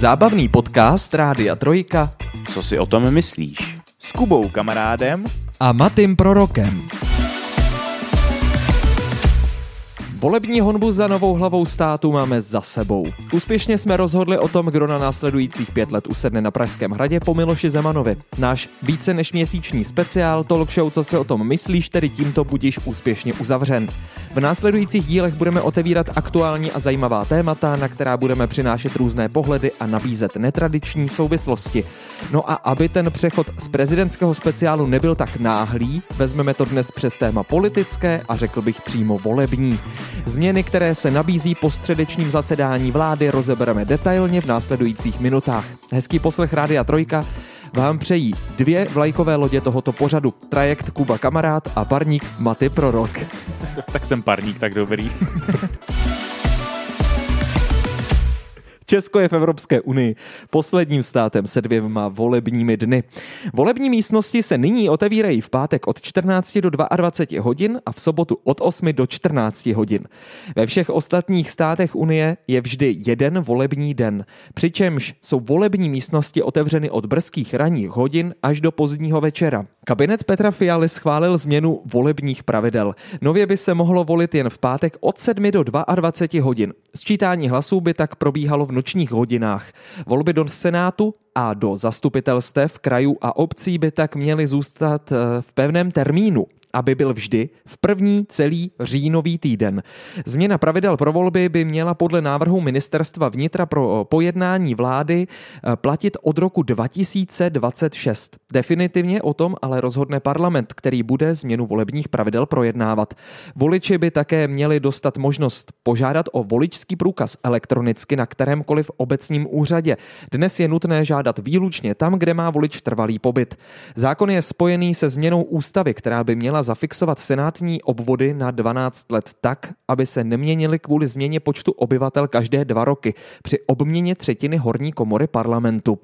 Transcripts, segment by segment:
Zábavný podcast Rádia Trojka Co si o tom myslíš? S Kubou kamarádem a Matým Prorokem. Volební honbu za novou hlavou státu máme za sebou. Úspěšně jsme rozhodli o tom, kdo na následujících pět let usedne na Pražském hradě po Miloši Zemanovi. Náš více než měsíční speciál talk show Co si o tom myslíš, tedy tímto budíš úspěšně uzavřen. V následujících dílech budeme otevírat aktuální a zajímavá témata, na která budeme přinášet různé pohledy a nabízet netradiční souvislosti. No a aby ten přechod z prezidentského speciálu nebyl tak náhlý, vezmeme to dnes přes téma politické a řekl bych přímo volební. Změny, které se nabízí po středečním zasedání vlády, rozebereme detailně v následujících minutách. Hezký poslech Rádia Trojka vám přejí dvě vlajkové lodě tohoto pořadu. Trajekt Kuba Kamarád a parník Maty Prorok. tak jsem parník, tak dobrý. Česko je v Evropské unii posledním státem se dvěma volebními dny. Volební místnosti se nyní otevírají v pátek od 14 do 22 hodin a v sobotu od 8 do 14 hodin. Ve všech ostatních státech Unie je vždy jeden volební den, přičemž jsou volební místnosti otevřeny od brzkých ranních hodin až do pozdního večera. Kabinet Petra Fialy schválil změnu volebních pravidel. Nově by se mohlo volit jen v pátek od 7 do 22 hodin. Sčítání hlasů by tak probíhalo v nočních hodinách. Volby do Senátu a do zastupitelstev krajů a obcí by tak měly zůstat eh, v pevném termínu aby byl vždy v první celý říjnový týden. Změna pravidel pro volby by měla podle návrhu ministerstva vnitra pro pojednání vlády eh, platit od roku 2026. Definitivně o tom ale rozhodne parlament, který bude změnu volebních pravidel projednávat. Voliči by také měli dostat možnost požádat o voličský průkaz elektronicky na kterémkoliv obecním úřadě. Dnes je nutné žádat výlučně tam, kde má volič trvalý pobyt. Zákon je spojený se změnou ústavy, která by měla zafixovat senátní obvody na 12 let tak, aby se neměnily kvůli změně počtu obyvatel každé dva roky při obměně třetiny horní komory parlamentu.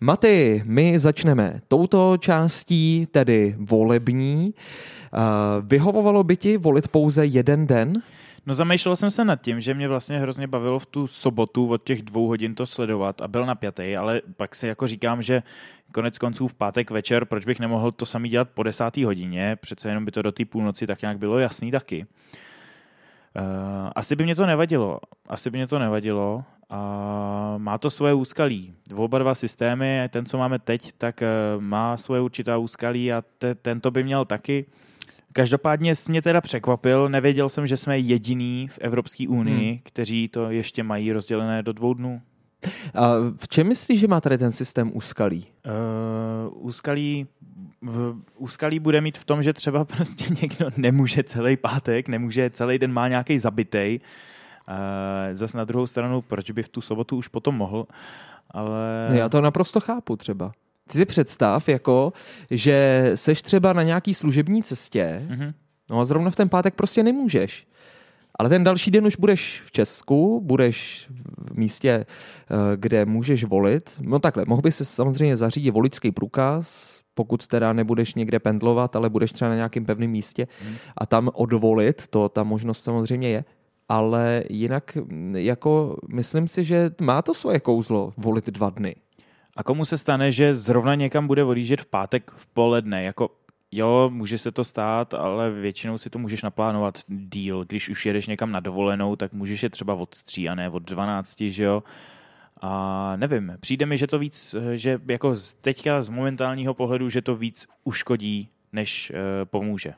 Maty, my začneme touto částí, tedy volební. Vyhovovalo by ti volit pouze jeden den? No zamýšlel jsem se nad tím, že mě vlastně hrozně bavilo v tu sobotu od těch dvou hodin to sledovat a byl napjatý, ale pak si jako říkám, že konec konců v pátek večer, proč bych nemohl to samý dělat po desátý hodině, přece jenom by to do té půlnoci tak nějak bylo jasný taky. Uh, asi by mě to nevadilo, asi by mě to nevadilo a má to svoje úskalí. Oba dva systémy, ten, co máme teď, tak uh, má svoje určitá úskalí a te, tento by měl taky. Každopádně mě teda překvapil, nevěděl jsem, že jsme jediný v Evropské unii, hmm. kteří to ještě mají rozdělené do dvou dnů. A v čem myslíš, že má tady ten systém úskalí? Uh, úskalí úskalí bude mít v tom, že třeba prostě někdo nemůže celý pátek, nemůže celý den má nějaký zabitej. Uh, zas na druhou stranu, proč by v tu sobotu už potom mohl, ale... Já to naprosto chápu třeba. Ty si představ, jako, že seš třeba na nějaký služební cestě, mm-hmm. no a zrovna v ten pátek prostě nemůžeš. Ale ten další den už budeš v Česku, budeš v místě, eh, kde můžeš volit. No takhle, mohl by se samozřejmě zařídit voličský průkaz, pokud teda nebudeš někde pendlovat, ale budeš třeba na nějakém pevném místě hmm. a tam odvolit, to ta možnost samozřejmě je. Ale jinak, jako myslím si, že má to svoje kouzlo volit dva dny. A komu se stane, že zrovna někam bude odjíždět v pátek v poledne? Jako jo, může se to stát, ale většinou si to můžeš naplánovat díl. Když už jedeš někam na dovolenou, tak můžeš je třeba od tří a ne od 12, že jo. A nevím, přijde mi, že to víc, že jako teďka z momentálního pohledu, že to víc uškodí než e, pomůže.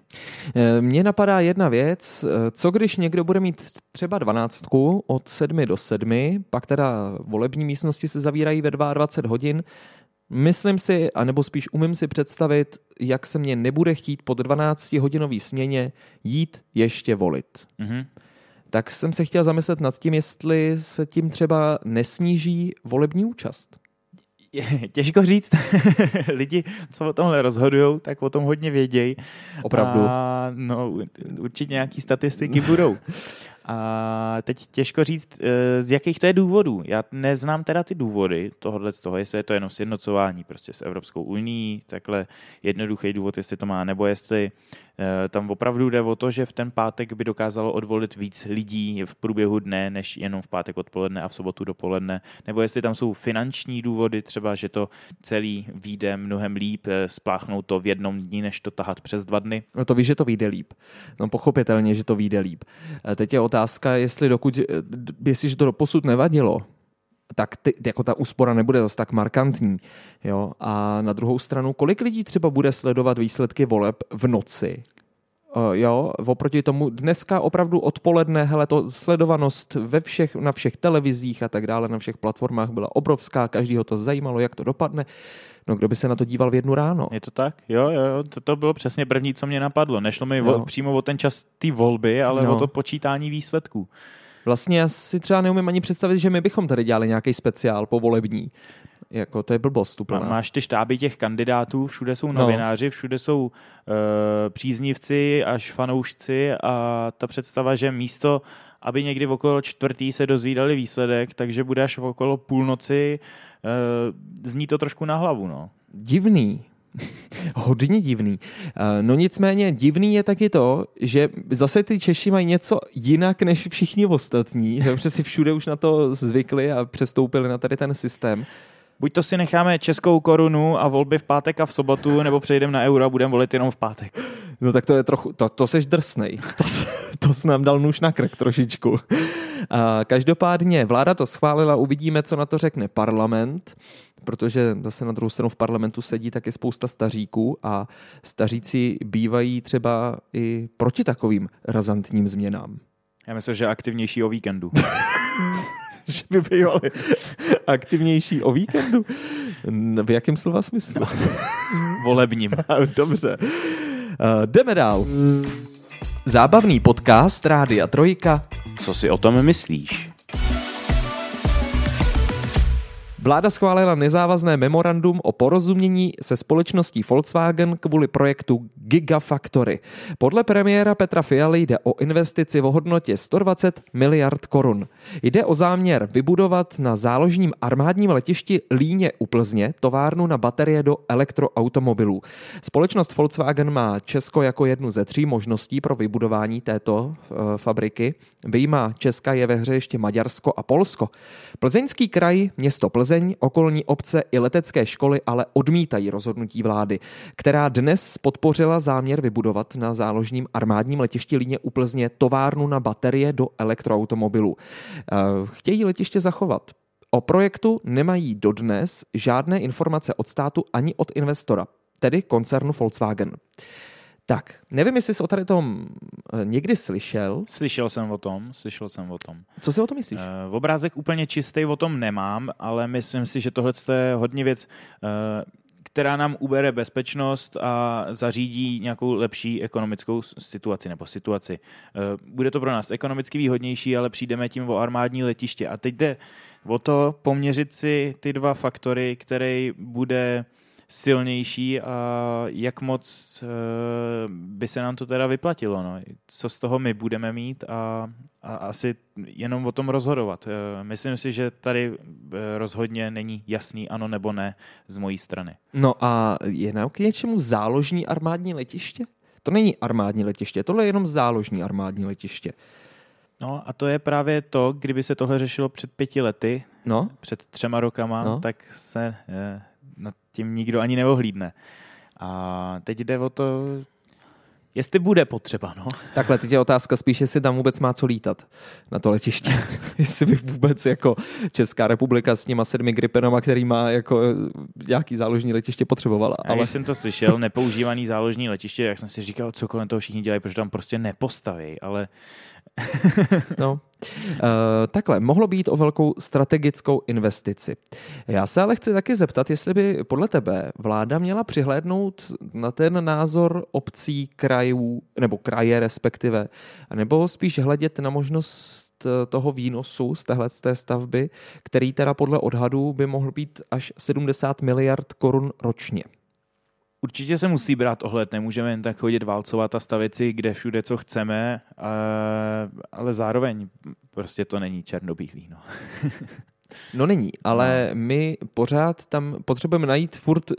Eh, mně napadá jedna věc, eh, co když někdo bude mít třeba dvanáctku od sedmi do sedmi, pak teda volební místnosti se zavírají ve 22 hodin, Myslím si, anebo spíš umím si představit, jak se mě nebude chtít po 12-hodinové směně jít ještě volit. Mm-hmm. Tak jsem se chtěl zamyslet nad tím, jestli se tím třeba nesníží volební účast. Těžko říct. Lidi, co o tomhle rozhodují, tak o tom hodně vědějí. Opravdu. A, no, určitě nějaký statistiky budou. A teď těžko říct, eh, z jakých to je důvodů. Já neznám teda ty důvody tohohle z toho, jestli je to jenom sjednocování prostě s Evropskou unii, takhle jednoduchý důvod, jestli to má, nebo jestli Eh, tam opravdu jde o to, že v ten pátek by dokázalo odvolit víc lidí v průběhu dne, než jenom v pátek odpoledne a v sobotu dopoledne. Nebo jestli tam jsou finanční důvody, třeba, že to celý výjde mnohem líp, eh, spláchnout to v jednom dní, než to tahat přes dva dny. No to víš, že to vyjde líp. No pochopitelně, že to vyjde líp. Teď je otázka, jestli dokud, jestli to doposud nevadilo, tak ty, jako ta úspora nebude zase tak markantní. Jo? A na druhou stranu, kolik lidí třeba bude sledovat výsledky voleb v noci? Uh, jo, oproti tomu dneska opravdu odpoledne, hele, to sledovanost ve všech, na všech televizích a tak dále, na všech platformách byla obrovská, každýho to zajímalo, jak to dopadne. No kdo by se na to díval v jednu ráno? Je to tak? Jo, jo, to, to bylo přesně první, co mě napadlo. Nešlo mi o, přímo o ten čas té volby, ale no. o to počítání výsledků. Vlastně já si třeba neumím ani představit, že my bychom tady dělali nějaký speciál po volební. Jako to je blbost úplná. Máš ty štáby těch kandidátů, všude jsou no. novináři, no. všude jsou uh, příznivci až fanoušci a ta představa, že místo aby někdy v okolo čtvrtý se dozvídali výsledek, takže bude až v okolo půlnoci, uh, zní to trošku na hlavu. No. Divný, hodně divný. Eh, no nicméně divný je taky to, že zase ty Češi mají něco jinak než všichni ostatní, že přesi všude už na to zvykli a přestoupili na tady ten systém. Buď to si necháme českou korunu a volby v pátek a v sobotu, nebo přejdeme na euro a budeme volit jenom v pátek. No tak to je trochu, to, to seš drsnej. To, to jsi nám dal nůž na krk trošičku. A každopádně vláda to schválila, uvidíme, co na to řekne parlament protože zase na druhou stranu v parlamentu sedí taky spousta staříků a staříci bývají třeba i proti takovým razantním změnám. Já myslím, že aktivnější o víkendu. že by bývali aktivnější o víkendu? V jakém slova smyslu? Volebním. Dobře. Uh, jdeme dál. Zábavný podcast Rádia Trojka. Co si o tom myslíš? Vláda schválila nezávazné memorandum o porozumění se společností Volkswagen kvůli projektu Gigafactory. Podle premiéra Petra Fialy jde o investici v hodnotě 120 miliard korun. Jde o záměr vybudovat na záložním armádním letišti Líně u Plzně továrnu na baterie do elektroautomobilů. Společnost Volkswagen má Česko jako jednu ze tří možností pro vybudování této e, fabriky. Vyjma Česka je ve hře ještě Maďarsko a Polsko. Plzeňský kraj, město Plzeň, okolní obce i letecké školy ale odmítají rozhodnutí vlády, která dnes podpořila záměr vybudovat na záložním armádním letišti Líně u Plzně továrnu na baterie do elektroautomobilů. Eh, chtějí letiště zachovat. O projektu nemají dodnes žádné informace od státu ani od investora, tedy koncernu Volkswagen. Tak, nevím, jestli jsi o tady tom eh, někdy slyšel. Slyšel jsem o tom, slyšel jsem o tom. Co si o tom myslíš? Uh, obrázek úplně čistý o tom nemám, ale myslím si, že tohle je hodně věc, uh, která nám ubere bezpečnost a zařídí nějakou lepší ekonomickou situaci nebo situaci. Uh, bude to pro nás ekonomicky výhodnější, ale přijdeme tím o armádní letiště. A teď jde o to poměřit si ty dva faktory, který bude silnější a jak moc uh, by se nám to teda vyplatilo. No. Co z toho my budeme mít a, a asi jenom o tom rozhodovat. Uh, myslím si, že tady uh, rozhodně není jasný ano nebo ne z mojí strany. No a je nám k něčemu záložní armádní letiště? To není armádní letiště, tohle je jenom záložní armádní letiště. No a to je právě to, kdyby se tohle řešilo před pěti lety, no? před třema rokama, no? tak se nad tím nikdo ani neohlídne. A teď jde o to, jestli bude potřeba. No. Takhle, teď je otázka spíš, jestli tam vůbec má co lítat na to letiště. jestli by vůbec jako Česká republika s těma sedmi Gripenama, který má jako nějaký záložní letiště potřebovala. Ale... Když jsem to slyšel, nepoužívaný záložní letiště, jak jsem si říkal, co kolem toho všichni dělají, protože tam prostě nepostaví, ale no. Uh, takhle, mohlo být o velkou strategickou investici. Já se ale chci taky zeptat, jestli by podle tebe vláda měla přihlédnout na ten názor obcí, krajů, nebo kraje respektive, nebo spíš hledět na možnost eh, toho výnosu z téhle té stavby, který teda podle odhadů by mohl být až 70 miliard korun ročně. Určitě se musí brát ohled, nemůžeme jen tak chodit válcovat a stavit si kde všude, co chceme, ale zároveň prostě to není černobílý. No. no není, ale no. my pořád tam potřebujeme najít furt eh,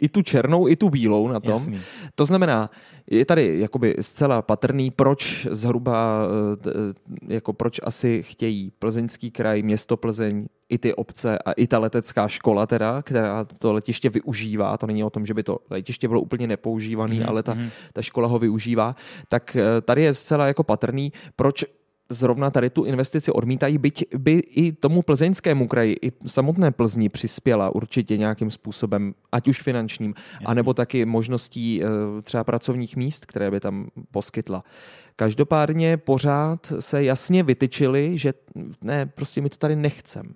i tu černou, i tu bílou na tom. Jasný. To znamená, je tady jakoby zcela patrný, proč zhruba, eh, jako proč asi chtějí plzeňský kraj, město Plzeň, i ty obce a i ta letecká škola teda, která to letiště využívá, to není o tom, že by to letiště bylo úplně nepoužívaný, mm, ale ta, mm. ta škola ho využívá, tak eh, tady je zcela jako patrný, proč zrovna tady tu investici odmítají, byť by i tomu plzeňskému kraji, i samotné Plzni přispěla určitě nějakým způsobem, ať už finančním, Jasný. anebo taky možností eh, třeba pracovních míst, které by tam poskytla. Každopádně pořád se jasně vytyčili, že ne, prostě my to tady nechcem.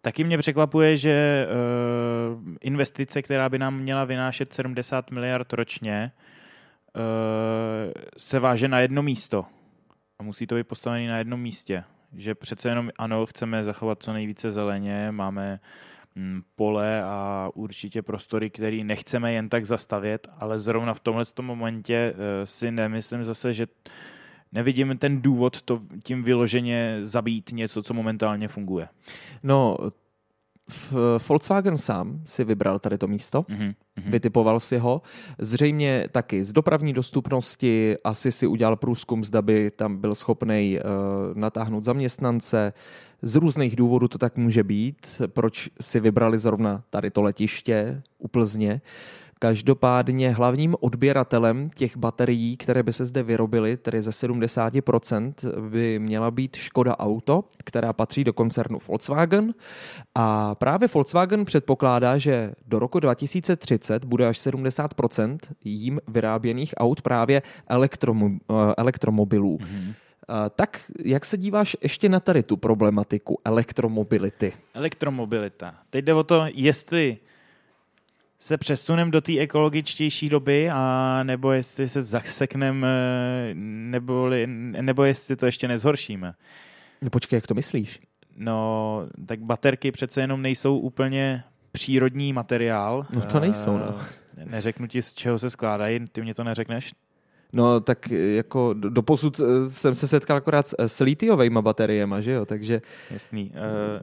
Taky mě překvapuje, že uh, investice, která by nám měla vynášet 70 miliard ročně, uh, se váže na jedno místo a musí to být postavený na jednom místě. Že přece jenom ano, chceme zachovat co nejvíce zeleně, máme mm, pole a určitě prostory, který nechceme jen tak zastavět, ale zrovna v tomhle momentě eh, si nemyslím zase, že nevidím ten důvod to tím vyloženě zabít něco, co momentálně funguje. No, Volkswagen sám si vybral tady to místo, mm-hmm. vytipoval si ho. Zřejmě taky z dopravní dostupnosti asi si udělal průzkum, zda by tam byl schopný uh, natáhnout zaměstnance. Z různých důvodů to tak může být. Proč si vybrali zrovna tady to letiště u Plzně? Každopádně hlavním odběratelem těch baterií, které by se zde vyrobily, tedy ze 70%, by měla být Škoda Auto, která patří do koncernu Volkswagen. A právě Volkswagen předpokládá, že do roku 2030 bude až 70% jím vyráběných aut právě elektromo- eh, elektromobilů. Mm-hmm. Tak jak se díváš ještě na tady tu problematiku elektromobility? Elektromobilita. Teď jde o to, jestli se přesunem do té ekologičtější doby, a nebo jestli se zaseknem, eh, nebo, nebo jestli to ještě nezhoršíme. No počkej, jak to myslíš? No, tak baterky přece jenom nejsou úplně přírodní materiál. No to nejsou, no. Eh, neřeknu ti, z čeho se skládají, ty mě to neřekneš? No tak jako doposud eh, jsem se setkal akorát s litiovými bateriemi, že jo, takže... Jasný.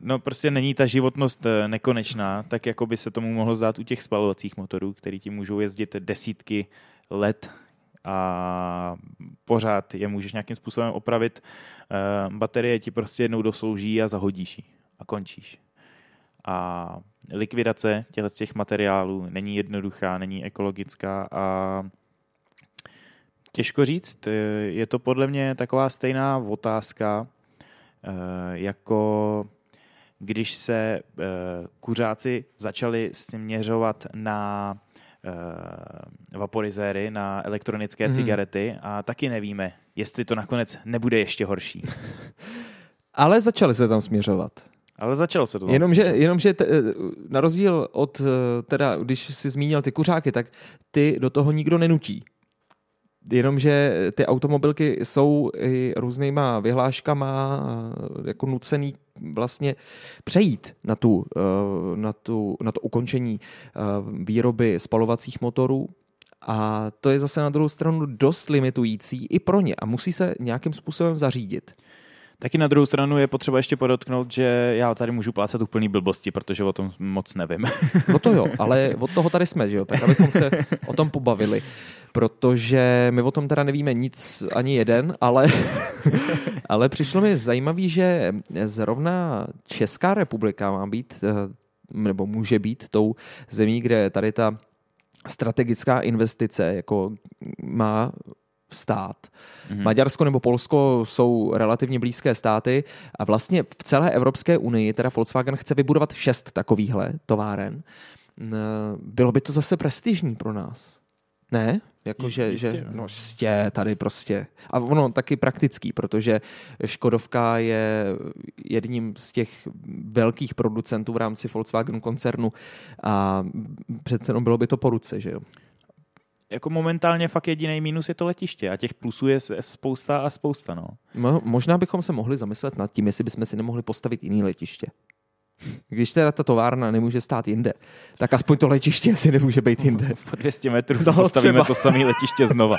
No prostě není ta životnost nekonečná, tak jako by se tomu mohlo zdát u těch spalovacích motorů, který ti můžou jezdit desítky let a pořád je můžeš nějakým způsobem opravit. Baterie ti prostě jednou doslouží a zahodíš ji a končíš. A likvidace těch materiálů není jednoduchá, není ekologická a Těžko říct, je to podle mě taková stejná otázka, eh, jako když se eh, kuřáci začali směřovat na eh, vaporizéry, na elektronické hmm. cigarety a taky nevíme, jestli to nakonec nebude ještě horší. Ale začali se tam směřovat. Ale začalo se to. Jenomže, jenomže t, na rozdíl od, teda, když jsi zmínil ty kuřáky, tak ty do toho nikdo nenutí. Jenomže ty automobilky jsou i různýma vyhláškama jako nucený vlastně přejít na, tu, eh, na, tu, na to ukončení eh, výroby spalovacích motorů a to je zase na druhou stranu dost limitující i pro ně a musí se nějakým způsobem zařídit. Taky na druhou stranu je potřeba ještě podotknout, že já tady můžu plácat úplný blbosti, protože o tom moc nevím. No to jo, ale od toho tady jsme, že jo, tak abychom se o tom pobavili. Protože my o tom teda nevíme nic ani jeden, ale, ale přišlo mi zajímavý, že zrovna Česká republika má být, eh, nebo může být tou zemí, kde tady ta strategická investice jako má stát. Mm-hmm. Maďarsko nebo Polsko jsou relativně blízké státy a vlastně v celé Evropské unii teda Volkswagen chce vybudovat šest takovýchhle továren. Bylo by to zase prestižní pro nás. Ne? Jako, že, že no, jistě, tady prostě. A ono taky praktický, protože Škodovka je jedním z těch velkých producentů v rámci Volkswagen koncernu a přece jenom bylo by to po ruce, že jo? jako momentálně fakt jediný mínus je to letiště a těch plusů je spousta a spousta. No. Mo, možná bychom se mohli zamyslet nad tím, jestli bychom si nemohli postavit jiný letiště. Když teda ta továrna nemůže stát jinde, tak aspoň to letiště asi nemůže být jinde. Po 200 metrů No, postavíme třeba. to samé letiště znova.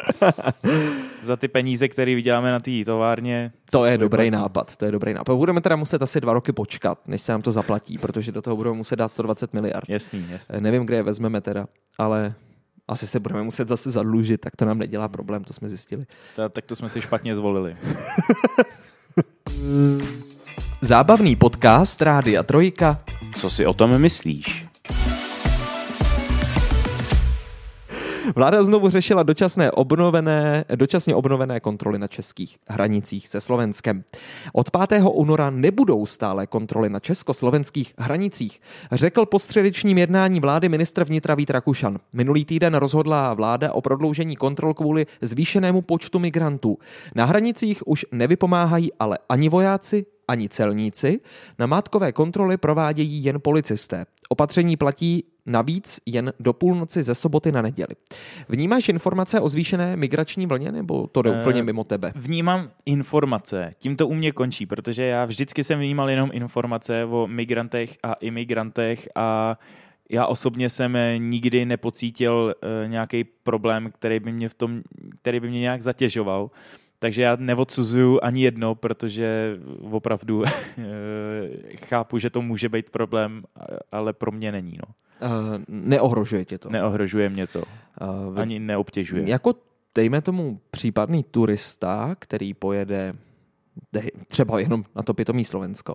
Za ty peníze, které vyděláme na té továrně. To je dobrý nápad, to je dobrý nápad. Budeme teda muset asi dva roky počkat, než se nám to zaplatí, protože do toho budeme muset dát 120 miliard. Jasný, jasný. Eh, Nevím, kde je vezmeme teda, ale asi se budeme muset zase zadlužit, tak to nám nedělá problém, to jsme zjistili. Ta, tak to jsme si špatně zvolili. Zábavný podcast Rádia Trojka. Co si o tom myslíš? Vláda znovu řešila dočasné obnovené, dočasně obnovené kontroly na českých hranicích se Slovenskem. Od 5. února nebudou stále kontroly na československých hranicích, řekl po středečním jednání vlády ministr vnitra Vít Rakušan. Minulý týden rozhodla vláda o prodloužení kontrol kvůli zvýšenému počtu migrantů. Na hranicích už nevypomáhají ale ani vojáci, ani celníci. Namátkové kontroly provádějí jen policisté. Opatření platí navíc jen do půlnoci ze soboty na neděli. Vnímáš informace o zvýšené migrační vlně, nebo to jde Eh, úplně mimo tebe? Vnímám informace. Tím to u mě končí, protože já vždycky jsem vnímal jenom informace o migrantech a imigrantech a já osobně jsem eh, nikdy nepocítil uh, nějaký problém, který by mě v tom, který by mě nějak zatěžoval. Takže já neodsuzuju ani jedno, protože opravdu eh, chápu, že to může být problém, ale pro mě není. No. Uh, neohrožuje tě to. Neohrožuje mě to, Uh, ani neobtěžuje. Jako dejme tomu případný turista, který pojede třeba jenom na to pitomý Slovensko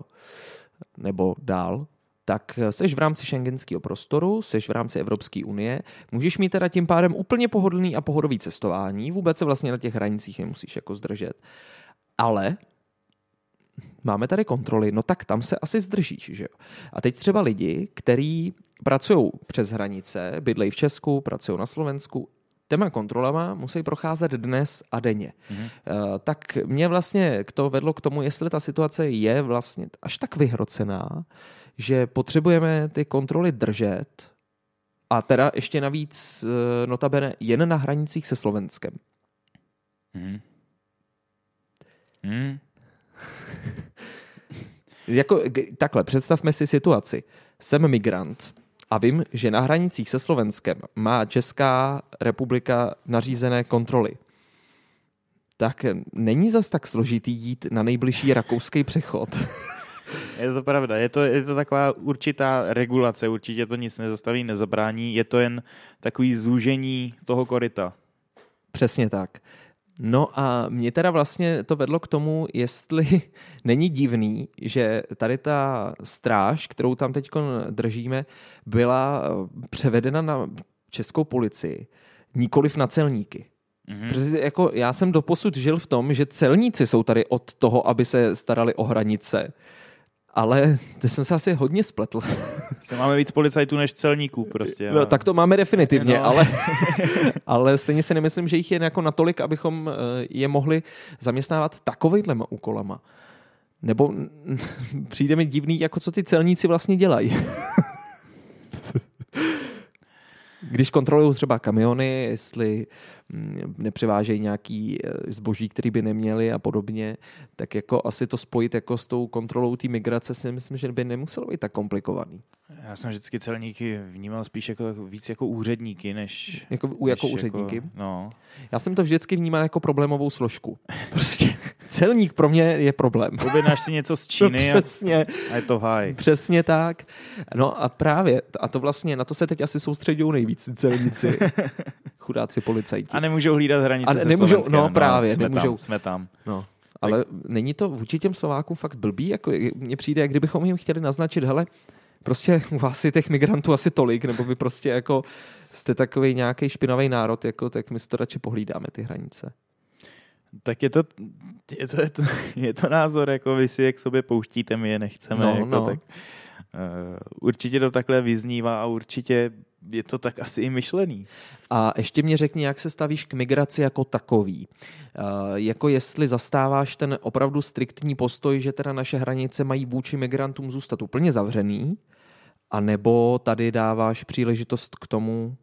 nebo dál, tak seš v rámci šengenského prostoru, seš v rámci Evropské unie, můžeš mít teda tím pádem úplně pohodlný a pohodový cestování, vůbec se vlastně na těch hranicích nemusíš jako zdržet. Ale máme tady kontroly, no tak tam se asi zdržíš, že jo. A teď třeba lidi, kteří pracují přes hranice, bydlejí v Česku, pracují na Slovensku, těma kontrolama musí procházet dnes a denně. Mhm. Eh, Tak mě vlastně to vedlo k tomu, jestli ta situace je vlastně až tak vyhrocená, že potřebujeme ty kontroly držet a teda ještě navíc eh, notabene jen na hranicích se Slovenskem. Hmm. Hmm. Jako, takhle, představme si situaci. Jsem migrant a vím, že na hranicích se Slovenskem má Česká republika nařízené kontroly. Tak není zas tak složitý jít na nejbližší rakouský přechod. Je to pravda, je to, je to taková určitá regulace, určitě to nic nezastaví, nezabrání, je to jen takový zúžení toho koryta. Přesně tak. No a mě teda vlastně to vedlo k tomu, jestli není divný, že tady ta stráž, kterou tam teď držíme, byla převedena na českou policii, nikoliv na celníky. Mhm. Protože jako já jsem doposud žil v tom, že celníci jsou tady od toho, aby se starali o hranice. Ale teď jsem se asi hodně spletl. Se máme víc policajtů než celníků prostě. No, tak to máme definitivně, No. ale, ale stejně si nemyslím, že jich je jako natolik, abychom eh, je mohli zaměstnávat takovejhlema úkolama. Nebo přijde mi divný, jako co ty celníci vlastně dělají. Když kontrolují třeba kamiony, jestli mm, nepřevážejí nějaký eh, zboží, který by neměli a podobně, tak jako asi to spojit jako s tou kontrolou té migrace si myslím, že by nemuselo být tak komplikovaný. Já jsem vždycky celníky vnímal spíš jako, víc jako úředníky, než... Jako, jako než úředníky. Jako, no. Já jsem to vždycky vnímal jako problémovou složku. Prostě celník pro mě je problém. Objednáš si něco z Číny a, přesně, a je to háji. přesně tak. No a právě, a to vlastně, na to se teď asi soustředují nejvíc ty celníci. Chudáci policajti. A nemůžou hlídat hranice A ne- se nemůžou- Slovenskem. no, právě, jsme nemůžou. Tam, jsme tam. No. Ale není to vůči těm Slovákům fakt blbý? Jako, mně přijde, jak kdybychom jim chtěli naznačit, hele, prostě u vás je těch migrantů asi tolik, nebo vy prostě jako jste takový nějaký špinavý národ, jako, tak my si to radši pohlídáme, ty hranice. Tak je to, je to, je to, je to názor, jako vy si je k sobě pouštíte, my je nechceme. No, jako, no. Tak, uh, určitě to takhle vyznívá a určitě je to tak asi i myšlený. A ještě mě řekni, jak se stavíš k migraci jako takový. Uh, jako jestli zastáváš ten opravdu striktní postoj, že teda naše hranice mají vůči migrantům zůstat úplně zavřený, a nebo tady dáváš příležitost k tomu,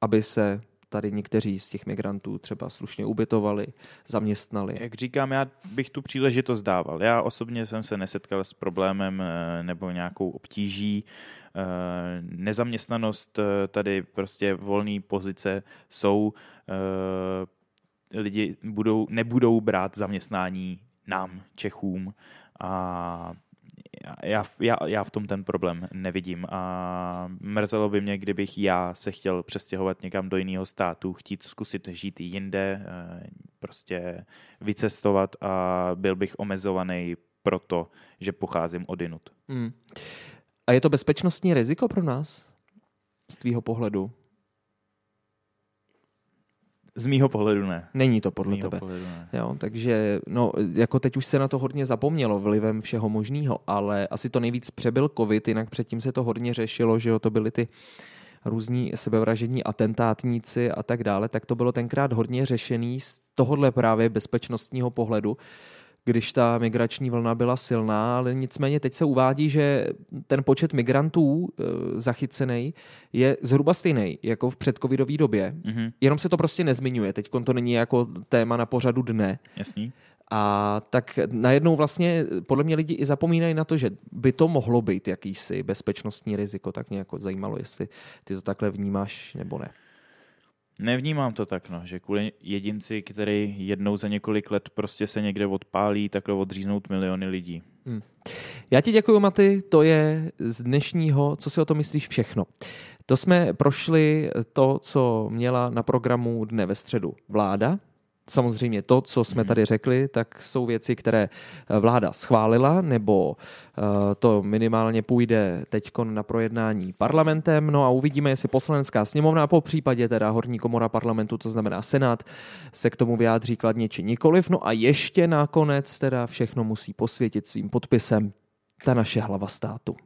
aby se tady někteří z těch migrantů třeba slušně ubytovali, zaměstnali. Jak říkám, já bych tu příležitost dával. Já osobně jsem se nesetkal s problémem eh, nebo nějakou obtíží. Eh, nezaměstnanost tady prostě volné pozice jsou. Lidi budou, nebudou brát zaměstnání nám, Čechům. A já, já, já v tom ten problém nevidím a mrzelo by mě, kdybych já se chtěl přestěhovat někam do jiného státu, chtít zkusit žít jinde, eh, prostě vycestovat a byl bych omezovaný proto, že pocházím odinut. Hmm. A je to bezpečnostní riziko pro nás z tvýho pohledu? Z mýho pohledu ne. Není to podle tebe. Pohledu ne. Jo, takže no, jako teď už se na to hodně zapomnělo vlivem všeho možného, ale asi to nejvíc přebyl covid, jinak předtím se to hodně řešilo, že jo, to byly ty různí sebevražední atentátníci a tak dále, tak to bylo tenkrát hodně řešený z tohohle právě bezpečnostního pohledu když ta migrační vlna byla silná, ale nicméně teď se uvádí, že ten počet migrantů e, zachycený je zhruba stejný jako v předcovidové době, mm-hmm. jenom se to prostě nezmiňuje. Teď to není jako téma na pořadu dne. Jasný. A tak najednou vlastně podle mě lidi i zapomínají na to, že by to mohlo být jakýsi bezpečnostní riziko, tak mě jako zajímalo, jestli ty to takhle vnímáš nebo ne. Nevnímám to tak, no, že kvůli jedinci, který jednou za několik let prostě se někde odpálí, takhle odříznout miliony lidí. Hmm. Já ti děkuji, Maty, to je z dnešního, co si o to myslíš všechno. To jsme prošli to, co měla na programu dne ve středu vláda, Samozřejmě to, co jsme mhm. tady řekli, tak jsou věci, které eh, vláda schválila, nebo eh, to minimálně půjde teď na projednání parlamentem. No a uvidíme, jestli poslanecká sněmovna, po případě teda horní komora parlamentu, to znamená senát, se k tomu vyjádří kladně či nikoliv. No a ještě nakonec teda všechno musí posvětit svým podpisem ta naše hlava státu.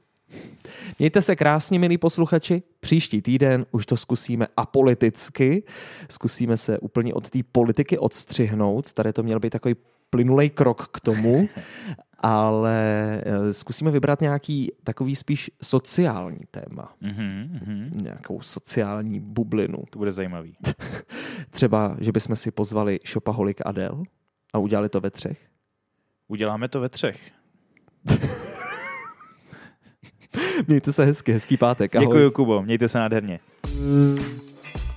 Mějte se krásně, milí posluchači. Příští týden už to zkusíme apoliticky. Zkusíme se úplně od té politiky odstřihnout. Tady to měl být takový plynulej krok k tomu, ale eh, zkusíme vybrat nějaký takový spíš sociální téma. Mm-hmm, Nějakou sociální bublinu. To bude zajímavý. Třeba, že bychom si pozvali Šopaholik Adel a udělali to ve třech. Uděláme to ve třech. Mějte se hezky, hezký pátek. Ahoj. Děkuji, Kubo, mějte se nádherně.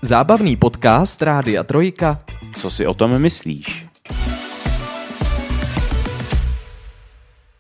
Zábavný podcast Rádia Trojka. Co si o tom myslíš?